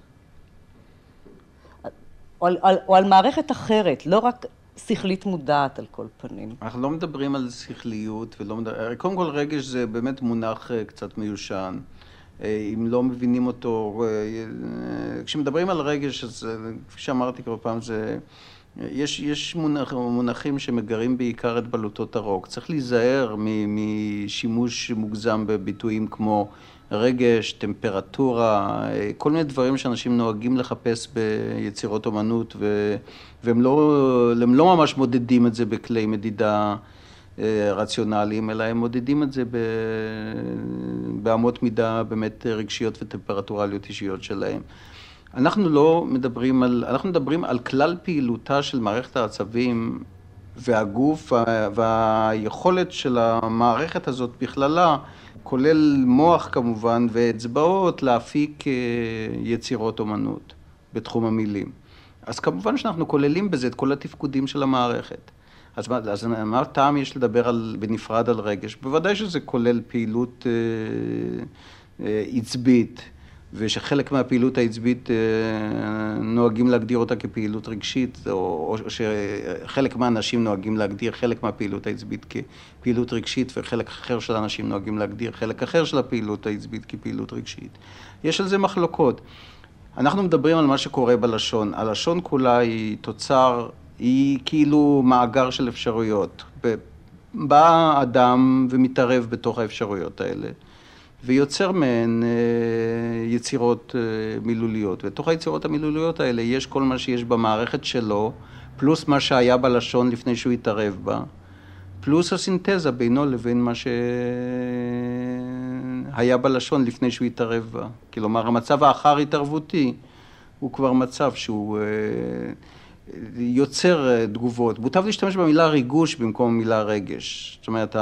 או על, על, או על מערכת אחרת, לא רק שכלית מודעת על כל פנים. אנחנו לא מדברים על שכליות ולא מדברים... קודם כל רגש זה באמת מונח אה, קצת מיושן. אה, אם לא מבינים אותו, אה, כשמדברים על רגש, אז כפי שאמרתי כבר פעם, זה יש, יש מונח, מונחים שמגרים בעיקר את בלוטות הרוק. צריך להיזהר משימוש מוגזם בביטויים כמו רגש, טמפרטורה, כל מיני דברים שאנשים נוהגים לחפש ביצירות אומנות ו, והם לא, לא ממש מודדים את זה בכלי מדידה אה, רציונליים, אלא הם מודדים את זה באמות מידה באמת רגשיות וטמפרטורליות אישיות שלהם. אנחנו לא מדברים על, אנחנו מדברים על כלל פעילותה של מערכת העצבים והגוף והיכולת של המערכת הזאת בכללה, כולל מוח כמובן ואצבעות, להפיק אה, יצירות אומנות בתחום המילים. אז כמובן שאנחנו כוללים בזה את כל התפקודים של המערכת. אז מה, אז מה טעם יש לדבר על, בנפרד על רגש? בוודאי שזה כולל פעילות אה, אה, עצבית. ושחלק מהפעילות העצבית אה, נוהגים להגדיר אותה כפעילות רגשית, או, שחלק מהאנשים נוהגים להגדיר חלק מהפעילות העצבית כפעילות רגשית, וחלק אחר של האנשים נוהגים להגדיר חלק אחר של הפעילות העצבית כפעילות רגשית. יש על זה מחלוקות. אנחנו מדברים על מה שקורה בלשון. הלשון כולה היא תוצר, היא כאילו מאגר של אפשרויות. בא אדם ומתערב בתוך האפשרויות האלה. ויוצר מהן אה, יצירות אה, מילוליות. בתוך היצירות המילוליות האלה יש כל מה שיש במערכת שלו, פלוס מה שהיה בלשון לפני שהוא התערב בה, פלוס הסינתזה בינו לבין מה שהיה בלשון לפני שהוא התערב בה. כלומר, המצב האחר התערבותי הוא כבר מצב שהוא... יוצר אה, תגובות. מוטב להשתמש במילה ריגוש במקום המילה רגש. זאת אומרת,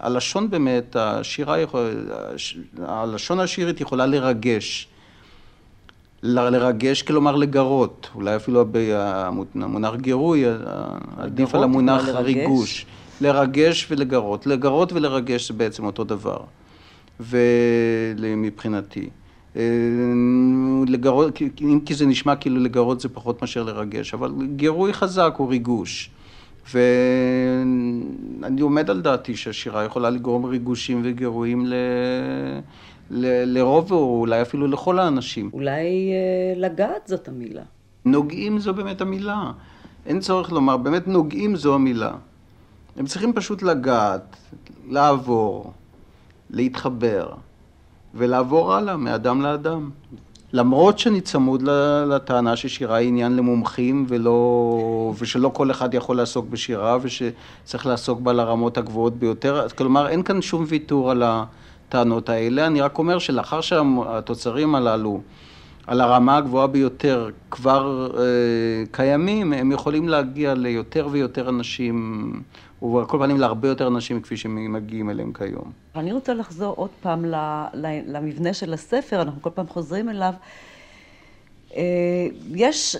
הלשון באמת, השירה יכול... הלשון השירית יכולה לרגש. לרגש, כלומר לגרות. אולי אפילו המונח גירוי עדיף על המונח ריגוש. לרגש ולגרות. לגרות ולרגש זה בעצם אותו דבר. ומבחינתי. אה, לגרות, אם כי זה נשמע כאילו לגרות זה פחות מאשר לרגש, אבל גירוי חזק הוא ריגוש. ואני עומד על דעתי שהשירה יכולה לגרום ריגושים וגירויים ל... ל... לרוב או אולי אפילו לכל האנשים. אולי אה, לגעת זאת המילה. נוגעים זו באמת המילה. אין צורך לומר, באמת נוגעים זו המילה. הם צריכים פשוט לגעת, לעבור, להתחבר. ולעבור הלאה, מאדם לאדם. למרות שאני צמוד לטענה ששירה היא עניין למומחים ולא, ושלא כל אחד יכול לעסוק בשירה ושצריך לעסוק בה לרמות הגבוהות ביותר, כלומר אין כאן שום ויתור על הטענות האלה, אני רק אומר שלאחר שהתוצרים הללו על הרמה הגבוהה ביותר כבר אה, קיימים, הם יכולים להגיע ליותר ויותר אנשים ועל כל פנים להרבה יותר אנשים כפי שמגיעים אליהם כיום. אני רוצה לחזור עוד פעם למבנה של הספר, אנחנו כל פעם חוזרים אליו. אה, יש,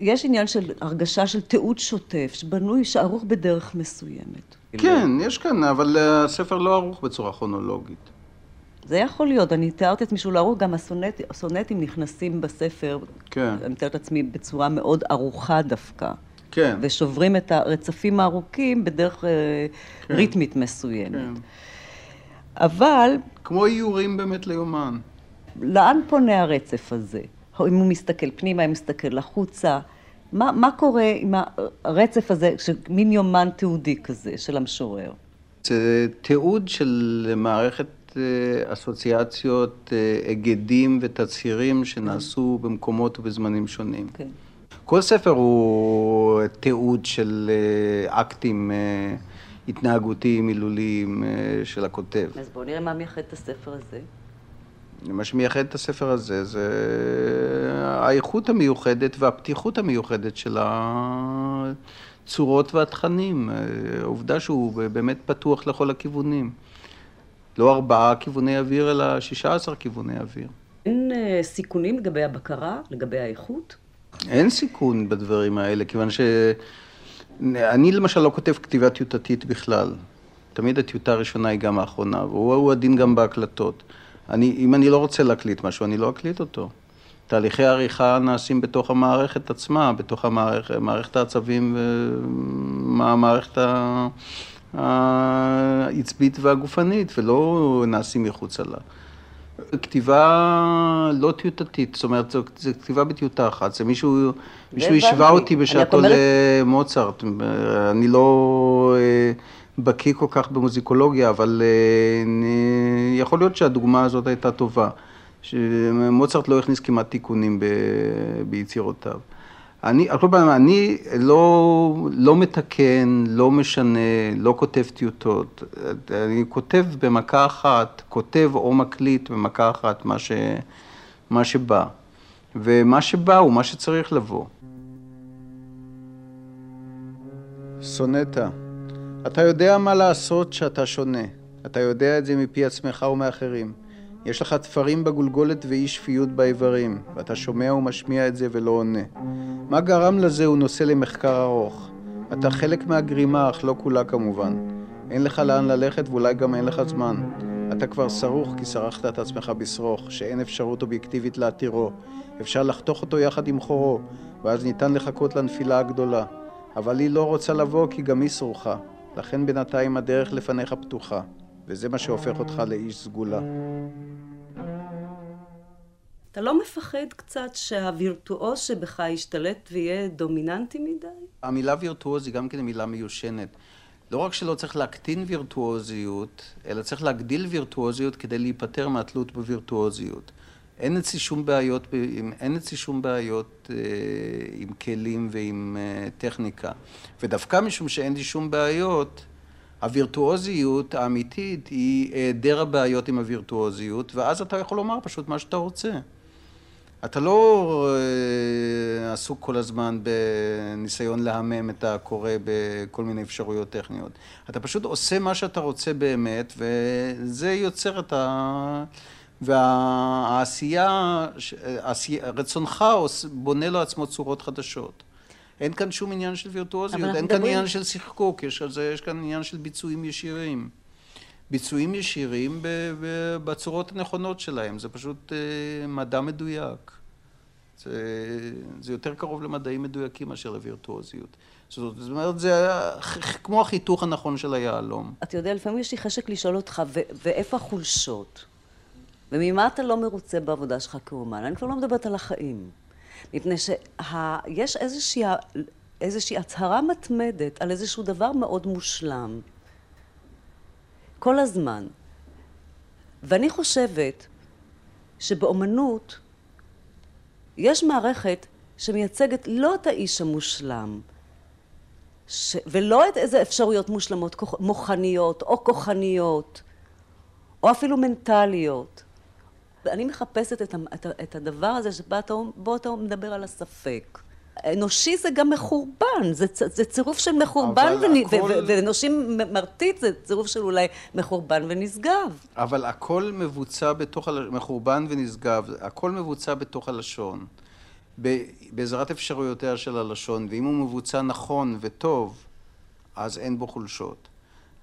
יש עניין של הרגשה של תיעוד שוטף, שבנוי, שערוך בדרך מסוימת. כן, יש כאן, אבל הספר לא ערוך בצורה כרונולוגית. זה יכול להיות, אני תיארתי את מישהו לערוך, גם הסונט, הסונטים נכנסים בספר, כן. אני מתארת את עצמי בצורה מאוד ערוכה דווקא. כן. ושוברים את הרצפים הארוכים בדרך אה, כן. ריתמית מסוימת. כן. אבל... כמו איורים באמת ליומן. לאן פונה הרצף הזה? אם הוא מסתכל פנימה, אם הוא מסתכל החוצה? מה, מה קורה עם הרצף הזה, מין יומן תיעודי כזה של המשורר? זה תיעוד של מערכת אה, אסוציאציות, אה, היגדים ותצהירים שנעשו במקומות ובזמנים שונים. כן. כל ספר הוא תיעוד של אה, אקטים התנהגותיים, מילוליים של הכותב. אז בואו נראה מה מייחד את הספר הזה. מה שמייחד את הספר הזה זה האיכות המיוחדת והפתיחות המיוחדת של הצורות והתכנים. העובדה שהוא באמת פתוח לכל הכיוונים. לא ארבעה כיווני אוויר, אלא שישה עשר כיווני אוויר. אין אה, סיכונים לגבי הבקרה, לגבי האיכות? אין סיכון בדברים האלה, כיוון ש... אני למשל לא כותב כתיבה טיוטתית בכלל. תמיד הטיוטה הראשונה היא גם האחרונה, והוא הדין גם בהקלטות. אני, אם אני לא רוצה להקליט משהו, אני לא אקליט אותו. תהליכי העריכה נעשים בתוך המערכת עצמה, בתוך המערכת, מערכת העצבים והמערכת העצבית והגופנית, ולא נעשים מחוצה לה. כתיבה לא טיוטתית, זאת אומרת, זו כתיבה בטיוטה אחת, זה מישהו, מישהו השווה אותי בשעתו אומרת... למוצרט, אני לא אה, בקיא כל כך במוזיקולוגיה, אבל אה, יכול להיות שהדוגמה הזאת הייתה טובה, שמוצרט לא הכניס כמעט תיקונים ב, ביצירותיו. אני, על כל פעם, אני לא, לא מתקן, לא משנה, לא כותב טיוטות. אני כותב במכה אחת, כותב או מקליט במכה אחת מה, ש, מה שבא. ומה שבא הוא מה שצריך לבוא. סונטה, אתה יודע מה לעשות שאתה שונה. אתה יודע את זה מפי עצמך ומאחרים. יש לך תפרים בגולגולת ואי שפיות באיברים, ואתה שומע ומשמיע את זה ולא עונה. מה גרם לזה הוא נושא למחקר ארוך. אתה חלק מהגרימה, אך לא כולה כמובן. אין לך לאן ללכת ואולי גם אין לך זמן. אתה כבר סרוך כי סרחת את עצמך בשרוך, שאין אפשרות אובייקטיבית להתירו. אפשר לחתוך אותו יחד עם חורו, ואז ניתן לחכות לנפילה הגדולה. אבל היא לא רוצה לבוא כי גם היא סרוכה. לכן בינתיים הדרך לפניך פתוחה. וזה מה שהופך אותך לאיש סגולה. אתה לא מפחד קצת שהווירטואוז שבך ישתלט ויהיה דומיננטי מדי? המילה וירטואוז היא גם כן מילה מיושנת. לא רק שלא צריך להקטין וירטואוזיות, אלא צריך להגדיל וירטואוזיות כדי להיפטר מהתלות בווירטואוזיות. אין אצלי שום בעיות, אין אצלי שום בעיות אה, עם כלים ועם אה, טכניקה. ודווקא משום שאין לי שום בעיות, הווירטואוזיות האמיתית היא היעדר הבעיות עם הווירטואוזיות, ואז אתה יכול לומר פשוט מה שאתה רוצה. אתה לא אה, עסוק כל הזמן בניסיון להמם את הקורא בכל מיני אפשרויות טכניות. אתה פשוט עושה מה שאתה רוצה באמת, וזה יוצר את ה... והעשייה, רצונך בונה לעצמו צורות חדשות. אין כאן שום עניין של וירטואוזיות, אין מדברים... כאן עניין של שחקוק, יש, זה, יש כאן עניין של ביצועים ישירים. ביצועים ישירים בצורות הנכונות שלהם, זה פשוט אה, מדע מדויק. זה, זה יותר קרוב למדעים מדויקים מאשר לווירטואוזיות. זאת אומרת, זה כמו החיתוך הנכון של היהלום. אתה יודע, לפעמים יש לי חשק לשאול אותך, ואיפה החולשות? וממה אתה לא מרוצה בעבודה שלך כאומן? אני כבר לא מדברת על החיים. מפני שיש איזושהי, איזושהי הצהרה מתמדת על איזשהו דבר מאוד מושלם. כל הזמן. ואני חושבת שבאומנות יש מערכת שמייצגת לא את האיש המושלם, ש... ולא את איזה אפשרויות מושלמות, כוח... מוחניות או כוחניות, או אפילו מנטליות. אני מחפשת את, את, את הדבר הזה שבו אתה, מדבר על הספק. אנושי זה גם מחורבן, זה, זה צירוף של מחורבן ונ... הכל... ואנושי מרטיט זה צירוף של אולי מחורבן ונשגב. אבל הכל מבוצע בתוך, מחורבן ונשגב, הכל מבוצע בתוך הלשון, בעזרת אפשרויותיה של הלשון, ואם הוא מבוצע נכון וטוב, אז אין בו חולשות.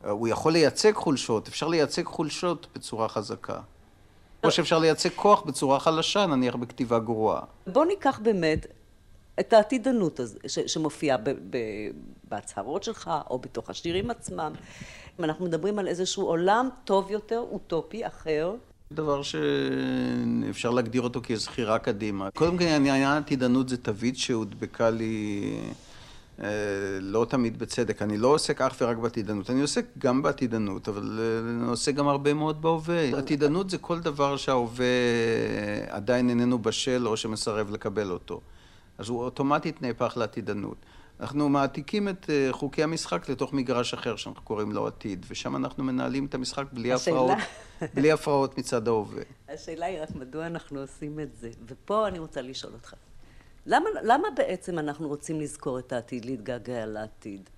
הוא יכול לייצג חולשות, אפשר לייצג חולשות בצורה חזקה. או שאפשר לייצג כוח בצורה חלשה, נניח בכתיבה גרועה. בוא ניקח באמת את העתידנות הזו, שמופיעה בהצהרות שלך, או בתוך השירים עצמם. אם אנחנו מדברים על איזשהו עולם טוב יותר, אוטופי, אחר. דבר שאפשר להגדיר אותו כזכירה קדימה. קודם כל, עניין העתידנות זה תווית שהודבקה לי לא תמיד בצדק. אני לא עוסק אך ורק בעתידנות, אני עוסק גם בעתידנות, אבל אני עוסק גם הרבה מאוד בהווה. עתידנות זה כל דבר שההווה עדיין איננו בשל או שמסרב לקבל אותו. אז הוא אוטומטית נהפך לעתידנות. אנחנו מעתיקים את אה, חוקי המשחק לתוך מגרש אחר שאנחנו קוראים לו עתיד, ושם אנחנו מנהלים את המשחק בלי השאלה... הפרעות, בלי הפרעות מצד ההווה. השאלה היא רק מדוע אנחנו עושים את זה. ופה אני רוצה לשאול אותך. למה, למה בעצם אנחנו רוצים לזכור את העתיד, להתגעגע לעתיד?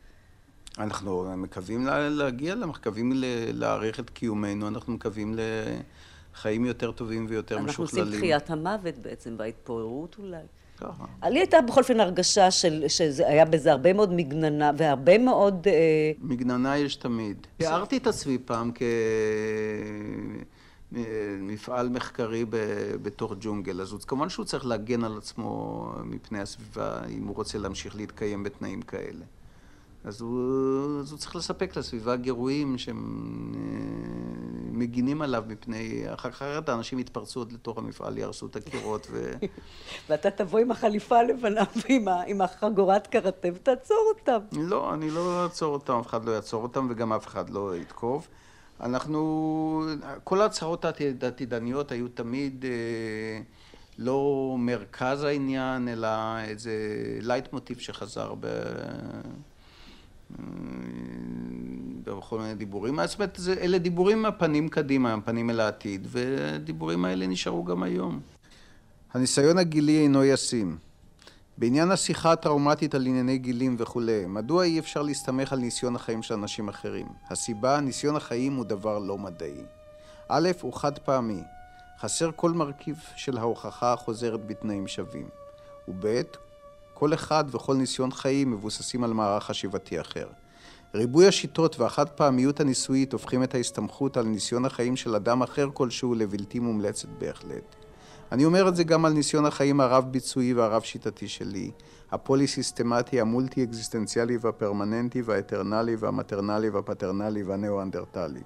אנחנו מקווים להגיע, אנחנו מקווים להעריך את קיומנו, אנחנו מקווים לחיים יותר טובים ויותר אנחנו משוכללים. אנחנו עושים תחיית המוות בעצם, וההתפוררות אולי. ככה. לי הייתה בכל אופן הרגשה של, שזה היה בזה הרבה מאוד מגננה והרבה מאוד... אה... מגננה יש תמיד. תיארתי את עצמי פעם כמפעל מחקרי בתוך ג'ונגל, אז כמובן שהוא צריך להגן על עצמו מפני הסביבה אם הוא רוצה להמשיך להתקיים בתנאים כאלה. אז הוא, אז הוא צריך לספק לסביבה גירויים שהם אה, מגינים עליו מפני... אחר כך האנשים יתפרצו עוד לתוך המפעל, יהרסו את הקירות ו... ואתה תבוא עם החליפה הלבנה ועם החגורת קראטה ותעצור אותם. לא, אני לא אעצור אותם, אף אחד לא יעצור אותם וגם אף אחד לא יתקוף. אנחנו... כל ההצהרות העתידניות היו תמיד... אה, לא מרכז העניין, אלא איזה לייטמוטיב שחזר ב... בכל מיני דיבורים, זאת אומרת, אלה דיבורים מהפנים קדימה, הפנים אל העתיד, ודיבורים האלה נשארו גם היום. הניסיון הגילי אינו ישים. בעניין השיחה הטראומטית על ענייני גילים וכולי, מדוע אי אפשר להסתמך על ניסיון החיים של אנשים אחרים? הסיבה, ניסיון החיים הוא דבר לא מדעי. א', הוא חד פעמי. חסר כל מרכיב של ההוכחה החוזרת בתנאים שווים. וב', כל אחד וכל ניסיון חיים מבוססים על מערך חשיבתי אחר. ריבוי השיטות והחד פעמיות הניסויית הופכים את ההסתמכות על ניסיון החיים של אדם אחר כלשהו לבלתי מומלצת בהחלט. אני אומר את זה גם על ניסיון החיים הרב-ביצועי והרב-שיטתי שלי, הפולי-סיסטמטי, המולטי-אקזיסטנציאלי והפרמננטי והאטרנלי והמטרנלי והפטרנלי והנאו-אנדרטלי.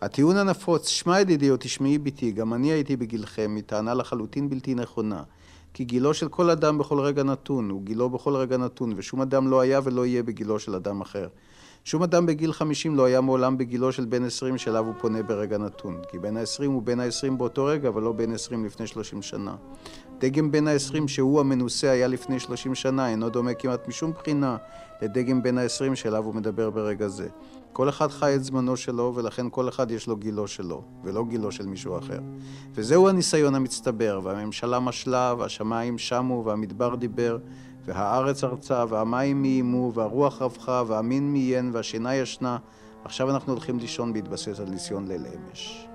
הטיעון הנפוץ, שמע ידידי או תשמעי ביתי, גם אני הייתי בגילכם, היא טענה לחלוטין בלתי נכונה. כי גילו של כל אדם בכל רגע נתון הוא גילו בכל רגע נתון, ושום אדם לא היה ולא יהיה בגילו של אדם אחר. שום אדם בגיל 50 לא היה מעולם בגילו של בן 20 שאליו הוא פונה ברגע נתון. כי בן ה-20 הוא בן ה-20 באותו רגע, אבל לא בן 20 לפני 30 שנה. דגם בן ה-20 שהוא המנוסה היה לפני 30 שנה, אינו דומה כמעט משום בחינה לדגם בן ה-20 שאליו הוא מדבר ברגע זה. כל אחד חי את זמנו שלו, ולכן כל אחד יש לו גילו שלו, ולא גילו של מישהו אחר. וזהו הניסיון המצטבר, והממשלה משלה, והשמיים שמו, והמדבר דיבר, והארץ ארצה, והמים מיימו, והרוח רווחה, והמין מיין, והשינה ישנה. עכשיו אנחנו הולכים לישון בהתבסס על ניסיון ליל אמש.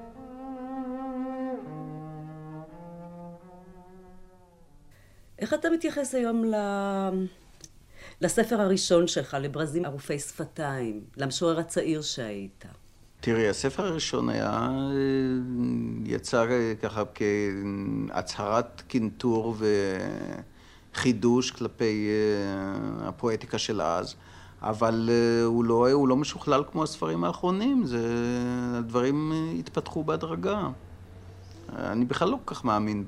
איך אתה מתייחס היום ל... לספר הראשון שלך, לברזים ערופי שפתיים, למשורר הצעיר שהיית. תראי, הספר הראשון היה, יצא ככה כהצהרת קינטור וחידוש כלפי אה, הפואטיקה של אז, אבל אה, הוא לא, הוא לא משוכלל כמו הספרים האחרונים, זה, הדברים התפתחו בהדרגה. אני בכלל לא כל כך מאמין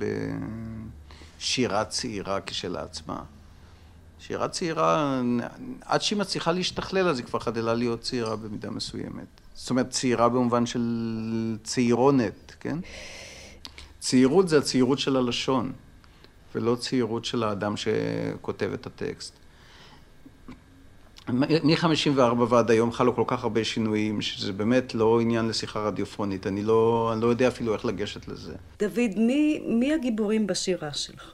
בשירה צעירה כשלעצמה. שירה צעירה, עד שהיא מצליחה להשתכלל, אז היא כבר חדלה להיות צעירה במידה מסוימת. זאת אומרת, צעירה במובן של צעירונת, כן? צעירות זה הצעירות של הלשון, ולא צעירות של האדם שכותב את הטקסט. מ-54 ועד היום חלו כל כך הרבה שינויים, שזה באמת לא עניין לשיחה רדיופונית. אני לא, אני לא יודע אפילו איך לגשת לזה. דוד, מי, מי הגיבורים בשירה שלך?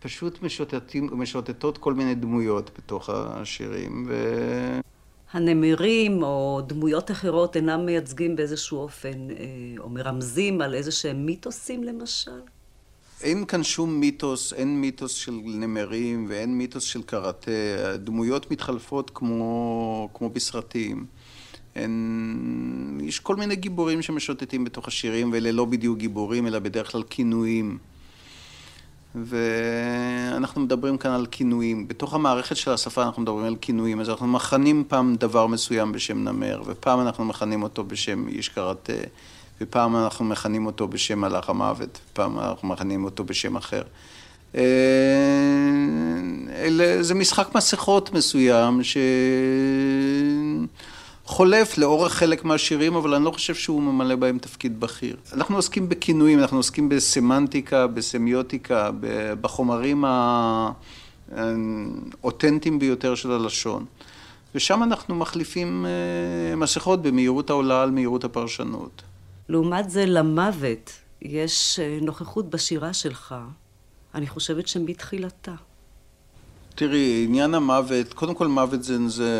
פשוט משוטטים, משוטטות כל מיני דמויות בתוך השירים. ו... הנמרים או דמויות אחרות אינם מייצגים באיזשהו אופן, אה, או מרמזים על איזה שהם מיתוסים למשל? אין כאן שום מיתוס, אין מיתוס של נמרים ואין מיתוס של קראטה. הדמויות מתחלפות כמו, כמו בסרטים. אין... יש כל מיני גיבורים שמשוטטים בתוך השירים, ואלה לא בדיוק גיבורים, אלא בדרך כלל כינויים. ואנחנו מדברים כאן על כינויים. בתוך המערכת של השפה אנחנו מדברים על כינויים, אז אנחנו מכנים פעם דבר מסוים בשם נמר, ופעם אנחנו מכנים אותו בשם איש קראטה, ופעם אנחנו מכנים אותו בשם מלאך המוות, ופעם אנחנו מכנים אותו בשם אחר. אה, אלה, זה משחק מסכות מסוים שחולף לאורך חלק מהשירים, אבל אני לא חושב שהוא ממלא בהם תפקיד בכיר. אנחנו עוסקים בכינויים, אנחנו עוסקים בסמנטיקה, בסמיוטיקה, בחומרים האותנטיים ביותר של הלשון. ושם אנחנו מחליפים אה, מסכות במהירות העולה על מהירות הפרשנות. לעומת זה, למוות יש אה, נוכחות בשירה שלך, אני חושבת שמתחילתה. תראי, עניין המוות, קודם כל מוות זה, זה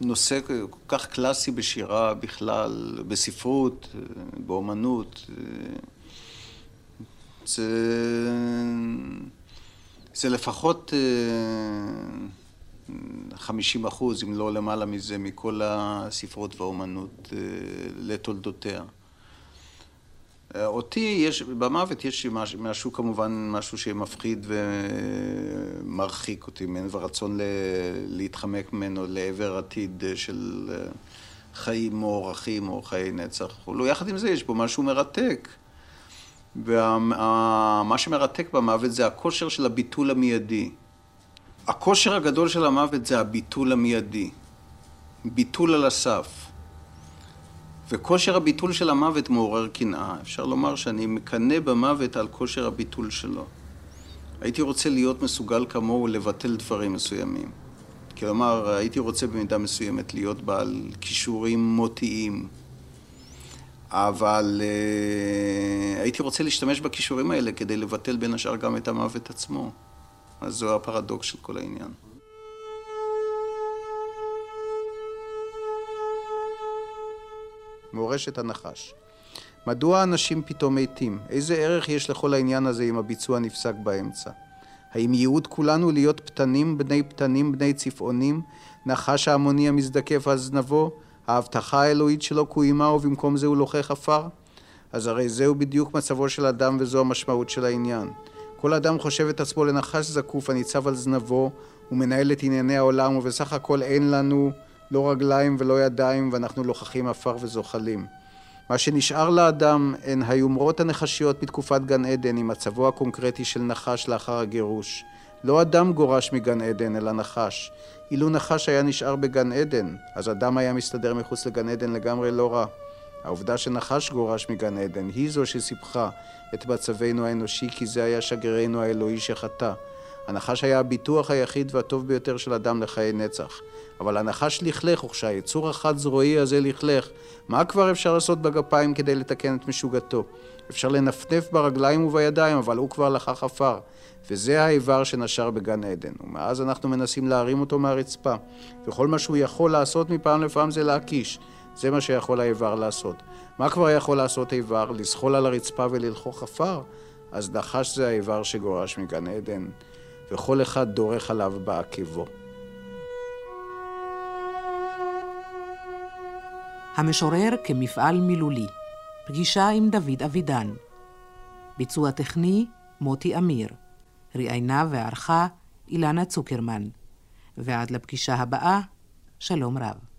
נושא כל כך קלאסי בשירה בכלל, בספרות, באומנות. זה, זה לפחות 50 אחוז, אם לא למעלה מזה, מכל הספרות והאומנות אה, לתולדותיה. אותי יש, במוות יש משהו, כמובן, משהו שמפחיד ומרחיק אותי ממנו, ורצון ל, להתחמק ממנו לעבר עתיד של אה, חיים מוערכים או חיי נצח. ולא יחד עם זה יש בו משהו מרתק. ומה שמרתק במוות זה הכושר של הביטול המיידי. הכושר הגדול של המוות זה הביטול המיידי. ביטול על הסף. וכושר הביטול של המוות מעורר קנאה. אפשר לומר שאני מקנא במוות על כושר הביטול שלו. הייתי רוצה להיות מסוגל כמוהו לבטל דברים מסוימים. כלומר, הייתי רוצה במידה מסוימת להיות בעל כישורים מוטיים, אבל uh, הייתי רוצה להשתמש בכישורים האלה כדי לבטל בין השאר גם את המוות עצמו. אז זו הפרדוקס של כל העניין. מורשת הנחש. מדוע אנשים פתאום מתים? איזה ערך יש לכל העניין הזה אם הביצוע נפסק באמצע? האם ייעוד כולנו להיות פתנים בני פתנים בני צפעונים, נחש ההמוני המזדקף על זנבו, ההבטחה האלוהית שלו קוימה ובמקום זה הוא לוחך עפר? אז הרי זהו בדיוק מצבו של אדם וזו המשמעות של העניין. כל אדם חושב את עצמו לנחש זקוף הניצב על זנבו ומנהל את ענייני העולם ובסך הכל אין לנו לא רגליים ולא ידיים ואנחנו לוכחים עפר וזוחלים. מה שנשאר לאדם הן היומרות הנחשיות מתקופת גן עדן עם מצבו הקונקרטי של נחש לאחר הגירוש. לא אדם גורש מגן עדן אלא נחש. אילו נחש היה נשאר בגן עדן, אז אדם היה מסתדר מחוץ לגן עדן לגמרי לא רע. העובדה שנחש גורש מגן עדן היא זו שסיפחה את מצבנו האנושי כי זה היה שגרירנו האלוהי שחטא. הנחש היה הביטוח היחיד והטוב ביותר של אדם לחיי נצח. אבל הנחש לכלך, וכשהיצור החד זרועי הזה לכלך, מה כבר אפשר לעשות בגפיים כדי לתקן את משוגתו? אפשר לנפנף ברגליים ובידיים, אבל הוא כבר לקח עפר. וזה האיבר שנשר בגן עדן. ומאז אנחנו מנסים להרים אותו מהרצפה. וכל מה שהוא יכול לעשות מפעם לפעם זה להקיש. זה מה שיכול האיבר לעשות. מה כבר יכול לעשות איבר? לזחול על הרצפה וללחוך עפר? אז נחש זה האיבר שגורש מגן עדן, וכל אחד דורך עליו בעקבו. המשורר כמפעל מילולי, פגישה עם דוד אבידן. ביצוע טכני, מוטי אמיר. ראיינה וערכה, אילנה צוקרמן. ועד לפגישה הבאה, שלום רב.